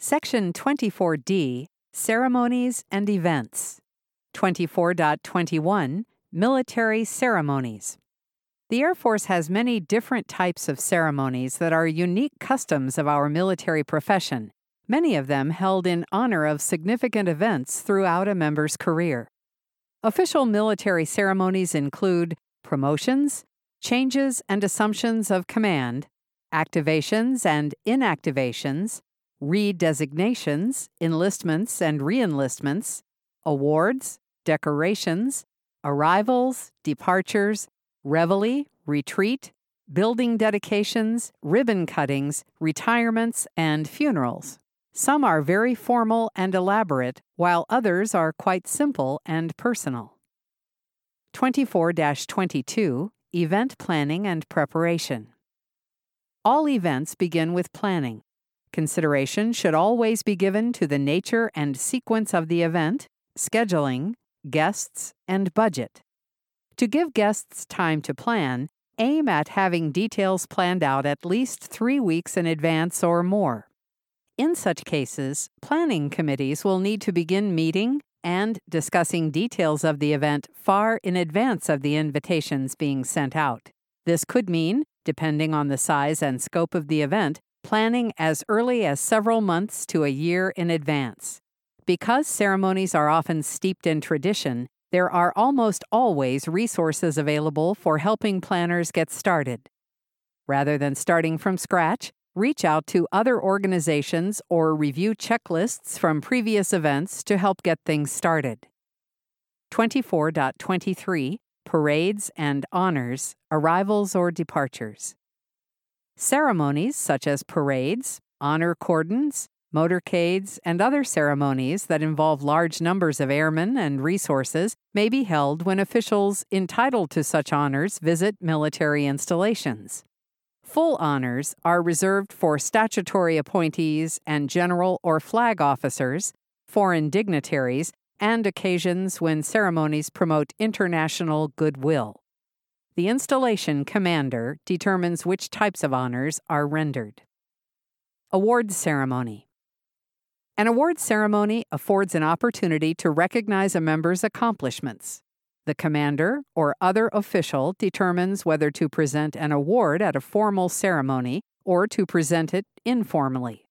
Section 24D Ceremonies and Events. 24.21 Military Ceremonies. The Air Force has many different types of ceremonies that are unique customs of our military profession, many of them held in honor of significant events throughout a member's career. Official military ceremonies include promotions, changes and assumptions of command, activations and inactivations, redesignations, enlistments and reenlistments, awards, decorations, arrivals, departures, reveille, retreat, building dedications, ribbon cuttings, retirements, and funerals. Some are very formal and elaborate, while others are quite simple and personal. 24 22 Event Planning and Preparation. All events begin with planning. Consideration should always be given to the nature and sequence of the event, scheduling, guests, and budget. To give guests time to plan, aim at having details planned out at least three weeks in advance or more. In such cases, planning committees will need to begin meeting and discussing details of the event far in advance of the invitations being sent out. This could mean, depending on the size and scope of the event, planning as early as several months to a year in advance. Because ceremonies are often steeped in tradition, there are almost always resources available for helping planners get started. Rather than starting from scratch, reach out to other organizations or review checklists from previous events to help get things started. 24.23 Parades and Honors, Arrivals or Departures. Ceremonies such as parades, honor cordons, motorcades, and other ceremonies that involve large numbers of airmen and resources may be held when officials entitled to such honors visit military installations. Full honors are reserved for statutory appointees and general or flag officers, foreign dignitaries, and occasions when ceremonies promote international goodwill. The installation commander determines which types of honors are rendered. Award Ceremony An award ceremony affords an opportunity to recognize a member's accomplishments. The commander or other official determines whether to present an award at a formal ceremony or to present it informally.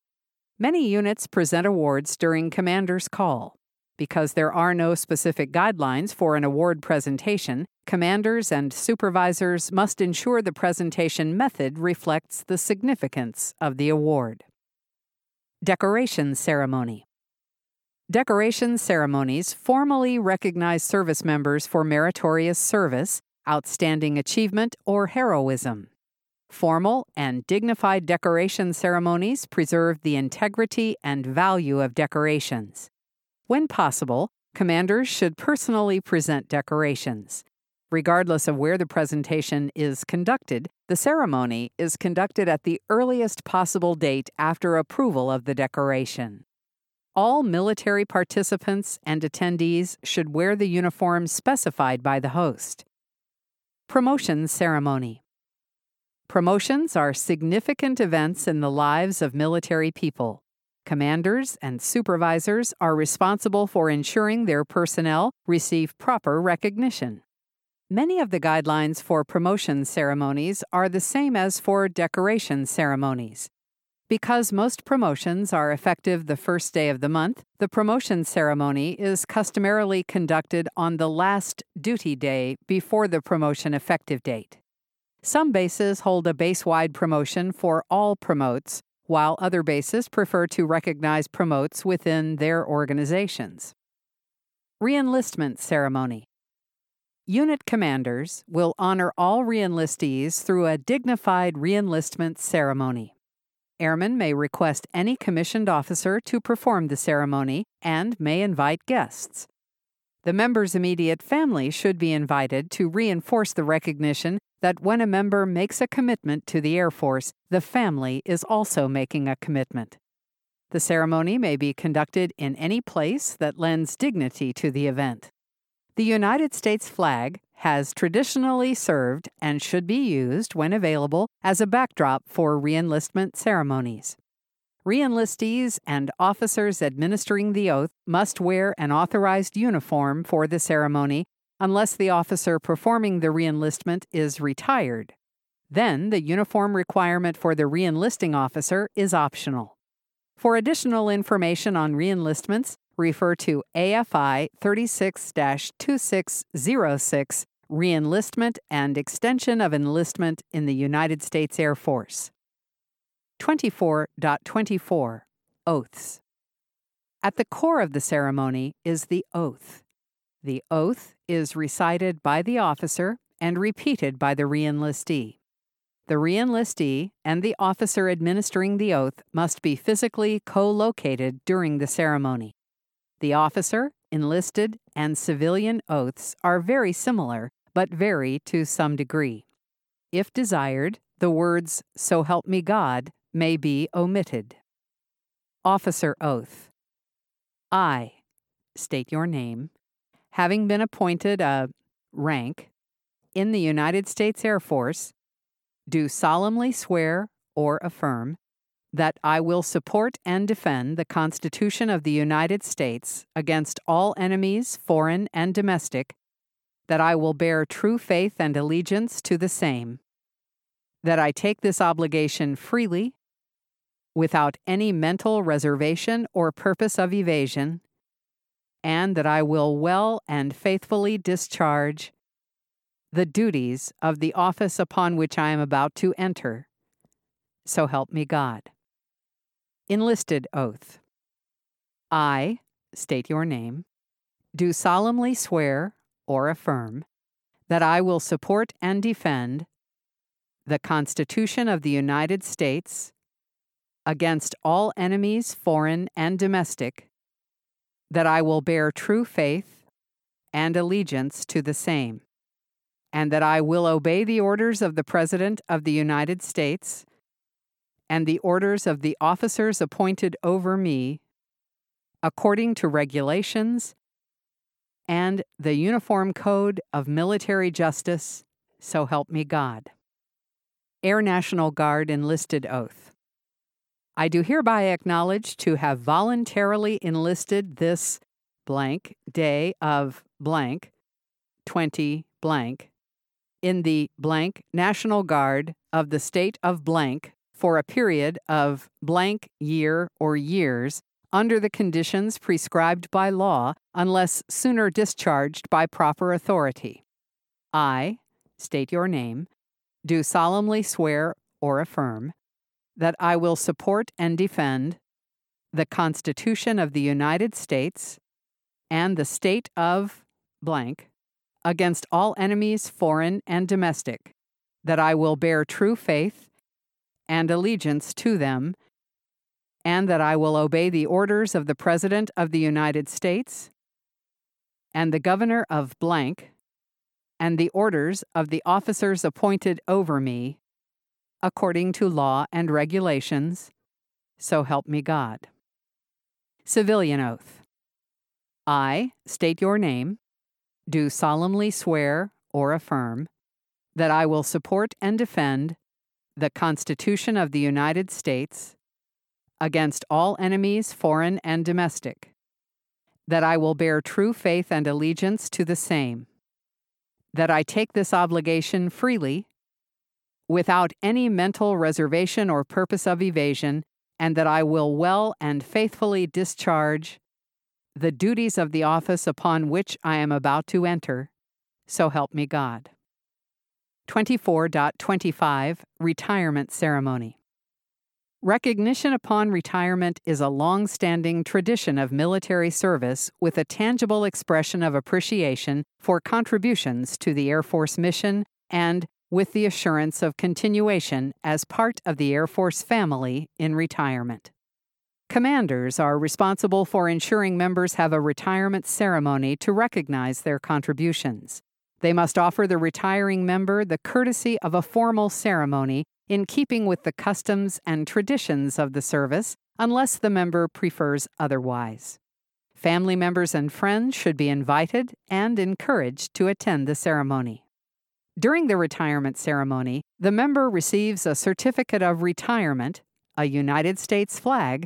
Many units present awards during commander's call. Because there are no specific guidelines for an award presentation, commanders and supervisors must ensure the presentation method reflects the significance of the award. Decoration Ceremony Decoration ceremonies formally recognize service members for meritorious service, outstanding achievement, or heroism. Formal and dignified decoration ceremonies preserve the integrity and value of decorations. When possible, commanders should personally present decorations. Regardless of where the presentation is conducted, the ceremony is conducted at the earliest possible date after approval of the decoration. All military participants and attendees should wear the uniform specified by the host. Promotion Ceremony Promotions are significant events in the lives of military people. Commanders and supervisors are responsible for ensuring their personnel receive proper recognition. Many of the guidelines for promotion ceremonies are the same as for decoration ceremonies. Because most promotions are effective the first day of the month, the promotion ceremony is customarily conducted on the last duty day before the promotion effective date. Some bases hold a base wide promotion for all promotes, while other bases prefer to recognize promotes within their organizations. Reenlistment Ceremony Unit commanders will honor all reenlistees through a dignified reenlistment ceremony. Airmen may request any commissioned officer to perform the ceremony and may invite guests. The member's immediate family should be invited to reinforce the recognition that when a member makes a commitment to the Air Force, the family is also making a commitment. The ceremony may be conducted in any place that lends dignity to the event. The United States flag has traditionally served and should be used when available as a backdrop for reenlistment ceremonies. Reenlistees and officers administering the oath must wear an authorized uniform for the ceremony unless the officer performing the reenlistment is retired. Then the uniform requirement for the reenlisting officer is optional. For additional information on reenlistments, refer to AFI 36 2606 Reenlistment and Extension of Enlistment in the United States Air Force. 24.24 Oaths. At the core of the ceremony is the oath. The oath is recited by the officer and repeated by the reenlistee. The reenlistee and the officer administering the oath must be physically co located during the ceremony. The officer, enlisted, and civilian oaths are very similar, but vary to some degree. If desired, the words, So help me God, may be omitted. Officer Oath I state your name, having been appointed a rank in the United States Air Force, do solemnly swear or affirm that I will support and defend the Constitution of the United States against all enemies, foreign and domestic, that I will bear true faith and allegiance to the same, that I take this obligation freely, without any mental reservation or purpose of evasion, and that I will well and faithfully discharge the duties of the office upon which I am about to enter. So help me God. Enlisted Oath. I, state your name, do solemnly swear or affirm that I will support and defend the Constitution of the United States against all enemies, foreign and domestic, that I will bear true faith and allegiance to the same, and that I will obey the orders of the President of the United States and the orders of the officers appointed over me according to regulations and the Uniform Code of Military Justice, so help me God. Air National Guard Enlisted Oath. I do hereby acknowledge to have voluntarily enlisted this blank day of blank 20 blank in the blank National Guard of the state of blank for a period of blank year or years under the conditions prescribed by law unless sooner discharged by proper authority. I, state your name, do solemnly swear or affirm that I will support and defend the Constitution of the United States and the state of blank against all enemies, foreign and domestic, that I will bear true faith and allegiance to them, and that I will obey the orders of the President of the United States and the Governor of blank, and the orders of the officers appointed over me, according to law and regulations, so help me God. Civilian Oath I state your name, do solemnly swear or affirm that I will support and defend the Constitution of the United States against all enemies, foreign and domestic, that I will bear true faith and allegiance to the same, that I take this obligation freely, without any mental reservation or purpose of evasion, and that I will well and faithfully discharge the duties of the office upon which I am about to enter. So help me God. 24.25 Retirement Ceremony. Recognition upon retirement is a long standing tradition of military service with a tangible expression of appreciation for contributions to the Air Force mission and with the assurance of continuation as part of the Air Force family in retirement. Commanders are responsible for ensuring members have a retirement ceremony to recognize their contributions. They must offer the retiring member the courtesy of a formal ceremony in keeping with the customs and traditions of the service, unless the member prefers otherwise. Family members and friends should be invited and encouraged to attend the ceremony. During the retirement ceremony, the member receives a certificate of retirement, a United States flag,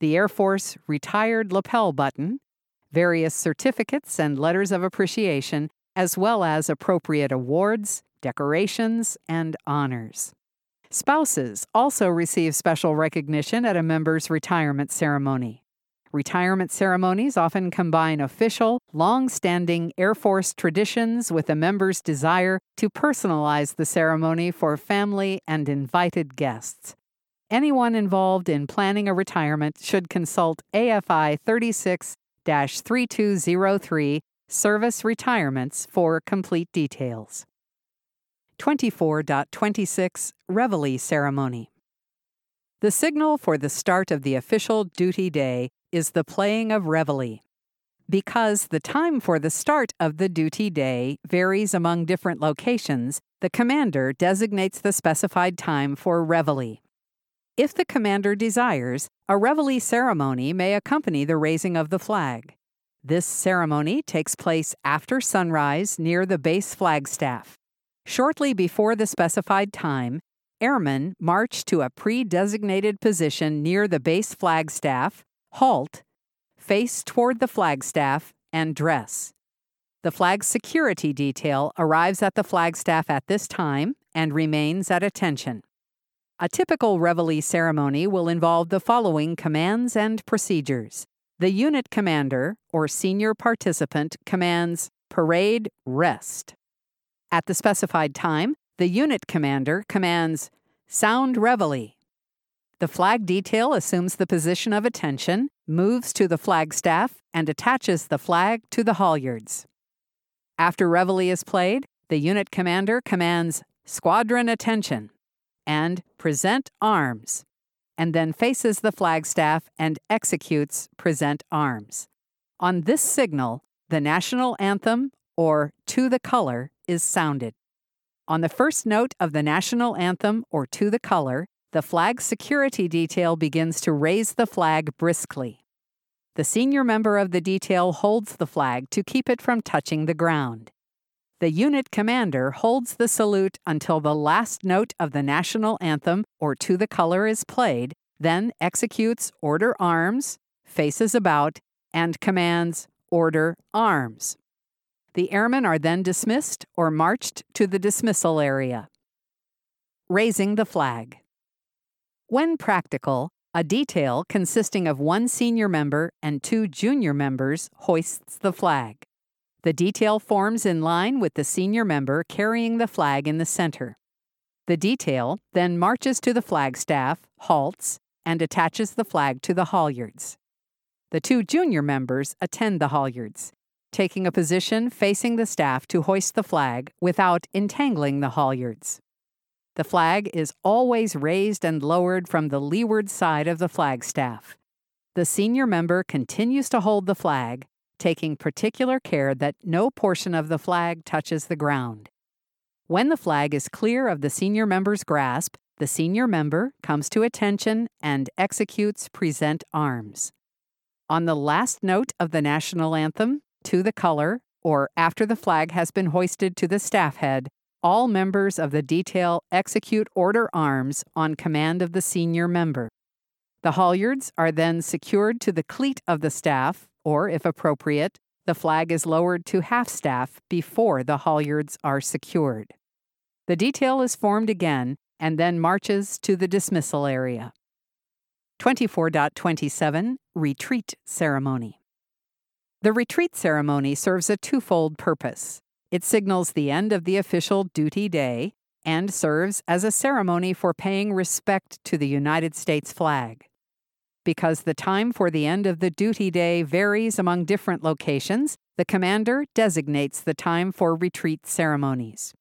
the Air Force retired lapel button, various certificates and letters of appreciation, as well as appropriate awards, decorations, and honors. Spouses also receive special recognition at a member's retirement ceremony. Retirement ceremonies often combine official, long standing Air Force traditions with a member's desire to personalize the ceremony for family and invited guests. Anyone involved in planning a retirement should consult AFI 36 3203 Service Retirements for complete details. 24.26 Reveille Ceremony The signal for the start of the official duty day is the playing of reveille. Because the time for the start of the duty day varies among different locations, the commander designates the specified time for reveille. If the commander desires, a reveille ceremony may accompany the raising of the flag. This ceremony takes place after sunrise near the base flagstaff. Shortly before the specified time, airmen march to a pre designated position near the base flagstaff halt, face toward the flagstaff, and dress. The flag's security detail arrives at the flagstaff at this time and remains at attention. A typical reveille ceremony will involve the following commands and procedures. The unit commander or senior participant commands parade rest. At the specified time, the unit commander commands sound reveille the flag detail assumes the position of attention, moves to the flagstaff, and attaches the flag to the halyards. After reveille is played, the unit commander commands squadron attention and present arms, and then faces the flagstaff and executes present arms. On this signal, the national anthem, or To the Color, is sounded. On the first note of the national anthem, or To the Color, the flag security detail begins to raise the flag briskly. The senior member of the detail holds the flag to keep it from touching the ground. The unit commander holds the salute until the last note of the national anthem or to the color is played, then executes Order Arms, faces about, and commands Order Arms. The airmen are then dismissed or marched to the dismissal area. Raising the flag. When practical, a detail consisting of one senior member and two junior members hoists the flag. The detail forms in line with the senior member carrying the flag in the center. The detail then marches to the flagstaff, halts, and attaches the flag to the halyards. The two junior members attend the halyards, taking a position facing the staff to hoist the flag without entangling the halyards. The flag is always raised and lowered from the leeward side of the flagstaff. The senior member continues to hold the flag, taking particular care that no portion of the flag touches the ground. When the flag is clear of the senior member's grasp, the senior member comes to attention and executes present arms. On the last note of the national anthem, to the color, or after the flag has been hoisted to the staff head, all members of the detail execute order arms on command of the senior member. The halyards are then secured to the cleat of the staff, or if appropriate, the flag is lowered to half staff before the halyards are secured. The detail is formed again and then marches to the dismissal area. 24.27 Retreat Ceremony The retreat ceremony serves a twofold purpose. It signals the end of the official duty day and serves as a ceremony for paying respect to the United States flag. Because the time for the end of the duty day varies among different locations, the commander designates the time for retreat ceremonies.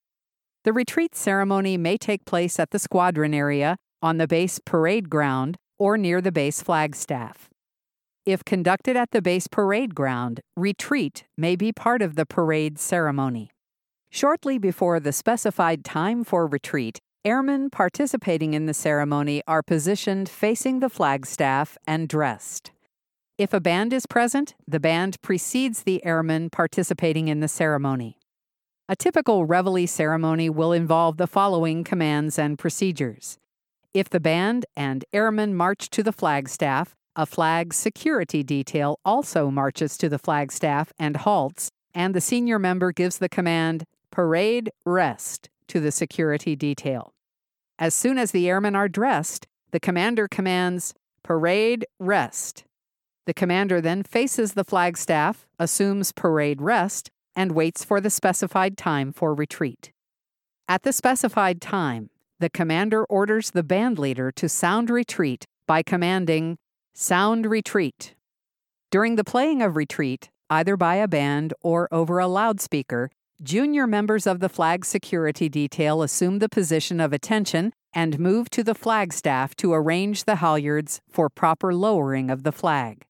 The retreat ceremony may take place at the squadron area, on the base parade ground, or near the base flagstaff. If conducted at the base parade ground, retreat may be part of the parade ceremony. Shortly before the specified time for retreat, airmen participating in the ceremony are positioned facing the flagstaff and dressed. If a band is present, the band precedes the airmen participating in the ceremony. A typical reveille ceremony will involve the following commands and procedures If the band and airmen march to the flagstaff, a flag security detail also marches to the flagstaff and halts, and the senior member gives the command, Parade Rest, to the security detail. As soon as the airmen are dressed, the commander commands, Parade Rest. The commander then faces the flagstaff, assumes parade rest, and waits for the specified time for retreat. At the specified time, the commander orders the band leader to sound retreat by commanding, Sound retreat. During the playing of retreat, either by a band or over a loudspeaker, junior members of the flag security detail assume the position of attention and move to the flagstaff to arrange the halyards for proper lowering of the flag.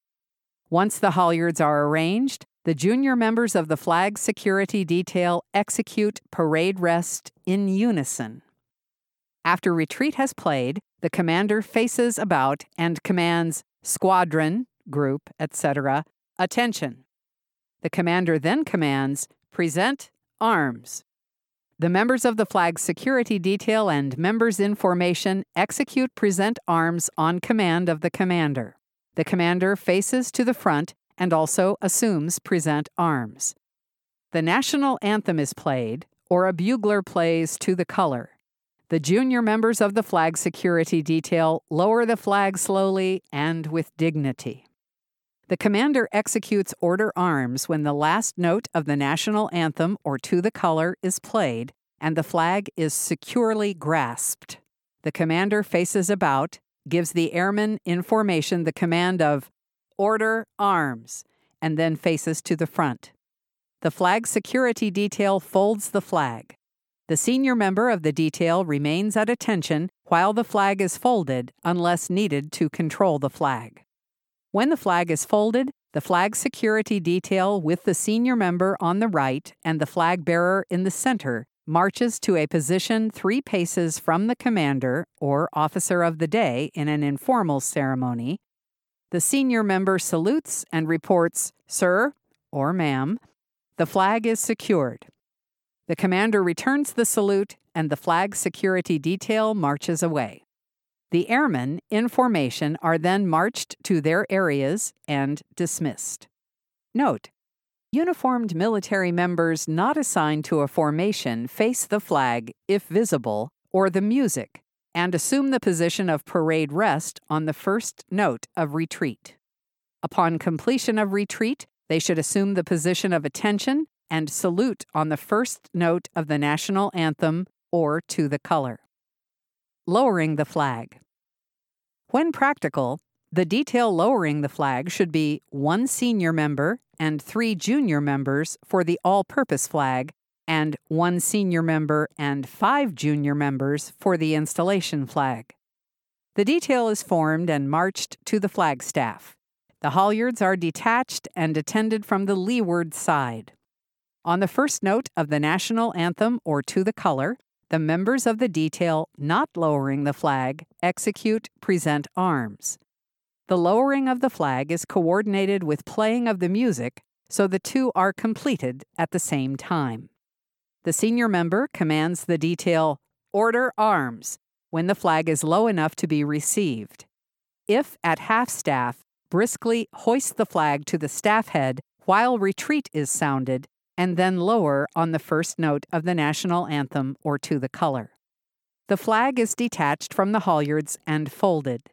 Once the halyards are arranged, the junior members of the flag security detail execute parade rest in unison. After retreat has played, the commander faces about and commands squadron, group, etc., attention. The commander then commands present arms. The members of the flag security detail and members in formation execute present arms on command of the commander. The commander faces to the front and also assumes present arms. The national anthem is played, or a bugler plays to the color. The junior members of the flag security detail lower the flag slowly and with dignity. The commander executes order arms when the last note of the national anthem or to the color is played and the flag is securely grasped. The commander faces about gives the airman in formation the command of Order Arms, and then faces to the front. The flag security detail folds the flag. The senior member of the detail remains at attention while the flag is folded unless needed to control the flag. When the flag is folded, the flag security detail with the senior member on the right and the flag bearer in the center marches to a position three paces from the commander or officer of the day in an informal ceremony. The senior member salutes and reports, Sir or Ma'am, the flag is secured. The commander returns the salute and the flag security detail marches away. The airmen in formation are then marched to their areas and dismissed. Note Uniformed military members not assigned to a formation face the flag, if visible, or the music, and assume the position of parade rest on the first note of retreat. Upon completion of retreat, they should assume the position of attention and salute on the first note of the national anthem or to the color. Lowering the flag. When practical, the detail lowering the flag should be one senior member and three junior members for the all purpose flag, and one senior member and five junior members for the installation flag. The detail is formed and marched to the flagstaff. The halyards are detached and attended from the leeward side. On the first note of the national anthem or to the color, the members of the detail not lowering the flag execute present arms. The lowering of the flag is coordinated with playing of the music, so the two are completed at the same time. The senior member commands the detail Order Arms when the flag is low enough to be received. If at half staff, briskly hoist the flag to the staff head while retreat is sounded, and then lower on the first note of the national anthem or to the color. The flag is detached from the halyards and folded.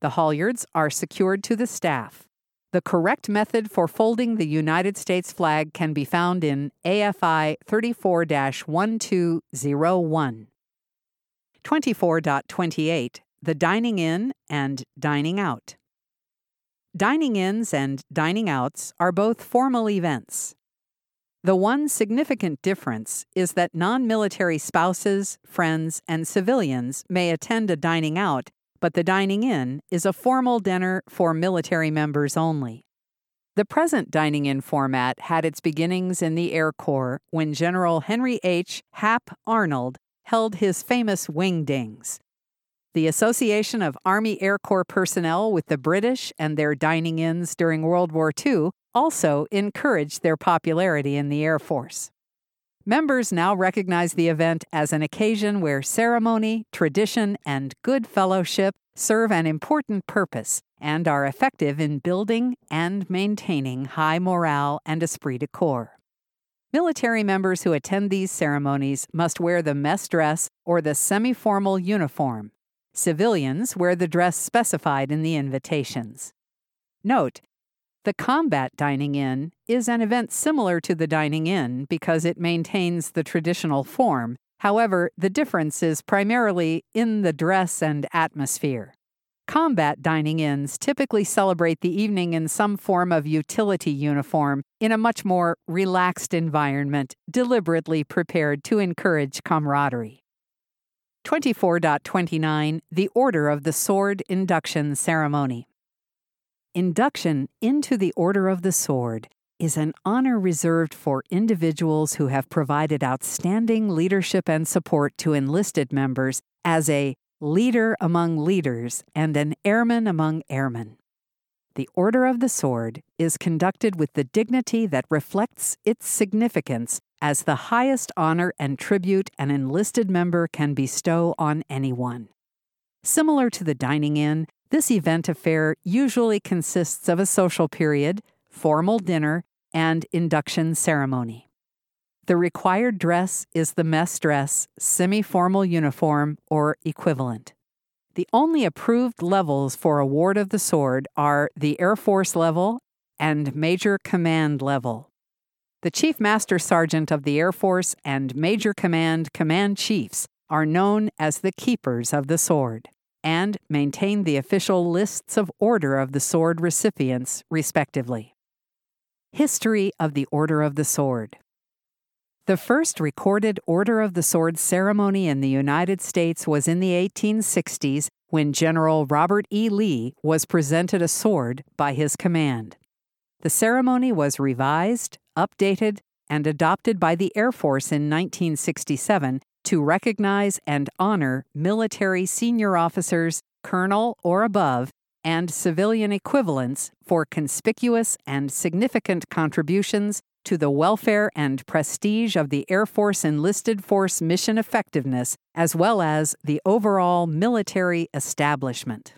The halyards are secured to the staff. The correct method for folding the United States flag can be found in AFI 34 1201. 24.28 The Dining In and Dining Out. Dining ins and dining outs are both formal events. The one significant difference is that non military spouses, friends, and civilians may attend a dining out but the dining in is a formal dinner for military members only. The present dining in format had its beginnings in the Air Corps when General Henry H. Hap Arnold held his famous wingdings. The Association of Army Air Corps personnel with the British and their dining ins during World War II also encouraged their popularity in the Air Force. Members now recognize the event as an occasion where ceremony, tradition, and good fellowship serve an important purpose and are effective in building and maintaining high morale and esprit de corps. Military members who attend these ceremonies must wear the mess dress or the semi formal uniform. Civilians wear the dress specified in the invitations. Note the combat dining in is an event similar to the dining in because it maintains the traditional form. However, the difference is primarily in the dress and atmosphere. Combat dining ins typically celebrate the evening in some form of utility uniform in a much more relaxed environment, deliberately prepared to encourage camaraderie. 24.29 The Order of the Sword Induction Ceremony. Induction into the Order of the Sword is an honor reserved for individuals who have provided outstanding leadership and support to enlisted members as a leader among leaders and an airman among airmen. The Order of the Sword is conducted with the dignity that reflects its significance as the highest honor and tribute an enlisted member can bestow on anyone. Similar to the dining in, this event affair usually consists of a social period, formal dinner, and induction ceremony. The required dress is the mess dress, semi formal uniform, or equivalent. The only approved levels for award of the sword are the Air Force level and Major Command level. The Chief Master Sergeant of the Air Force and Major Command Command Chiefs are known as the Keepers of the Sword and maintain the official lists of Order of the Sword recipients, respectively. History of the Order of the Sword The first recorded Order of the Sword ceremony in the United States was in the 1860s when General Robert E. Lee was presented a sword by his command. The ceremony was revised, updated, and adopted by the Air Force in 1967 to recognize and honor military senior officers, colonel or above, and civilian equivalents for conspicuous and significant contributions to the welfare and prestige of the Air Force enlisted force mission effectiveness, as well as the overall military establishment.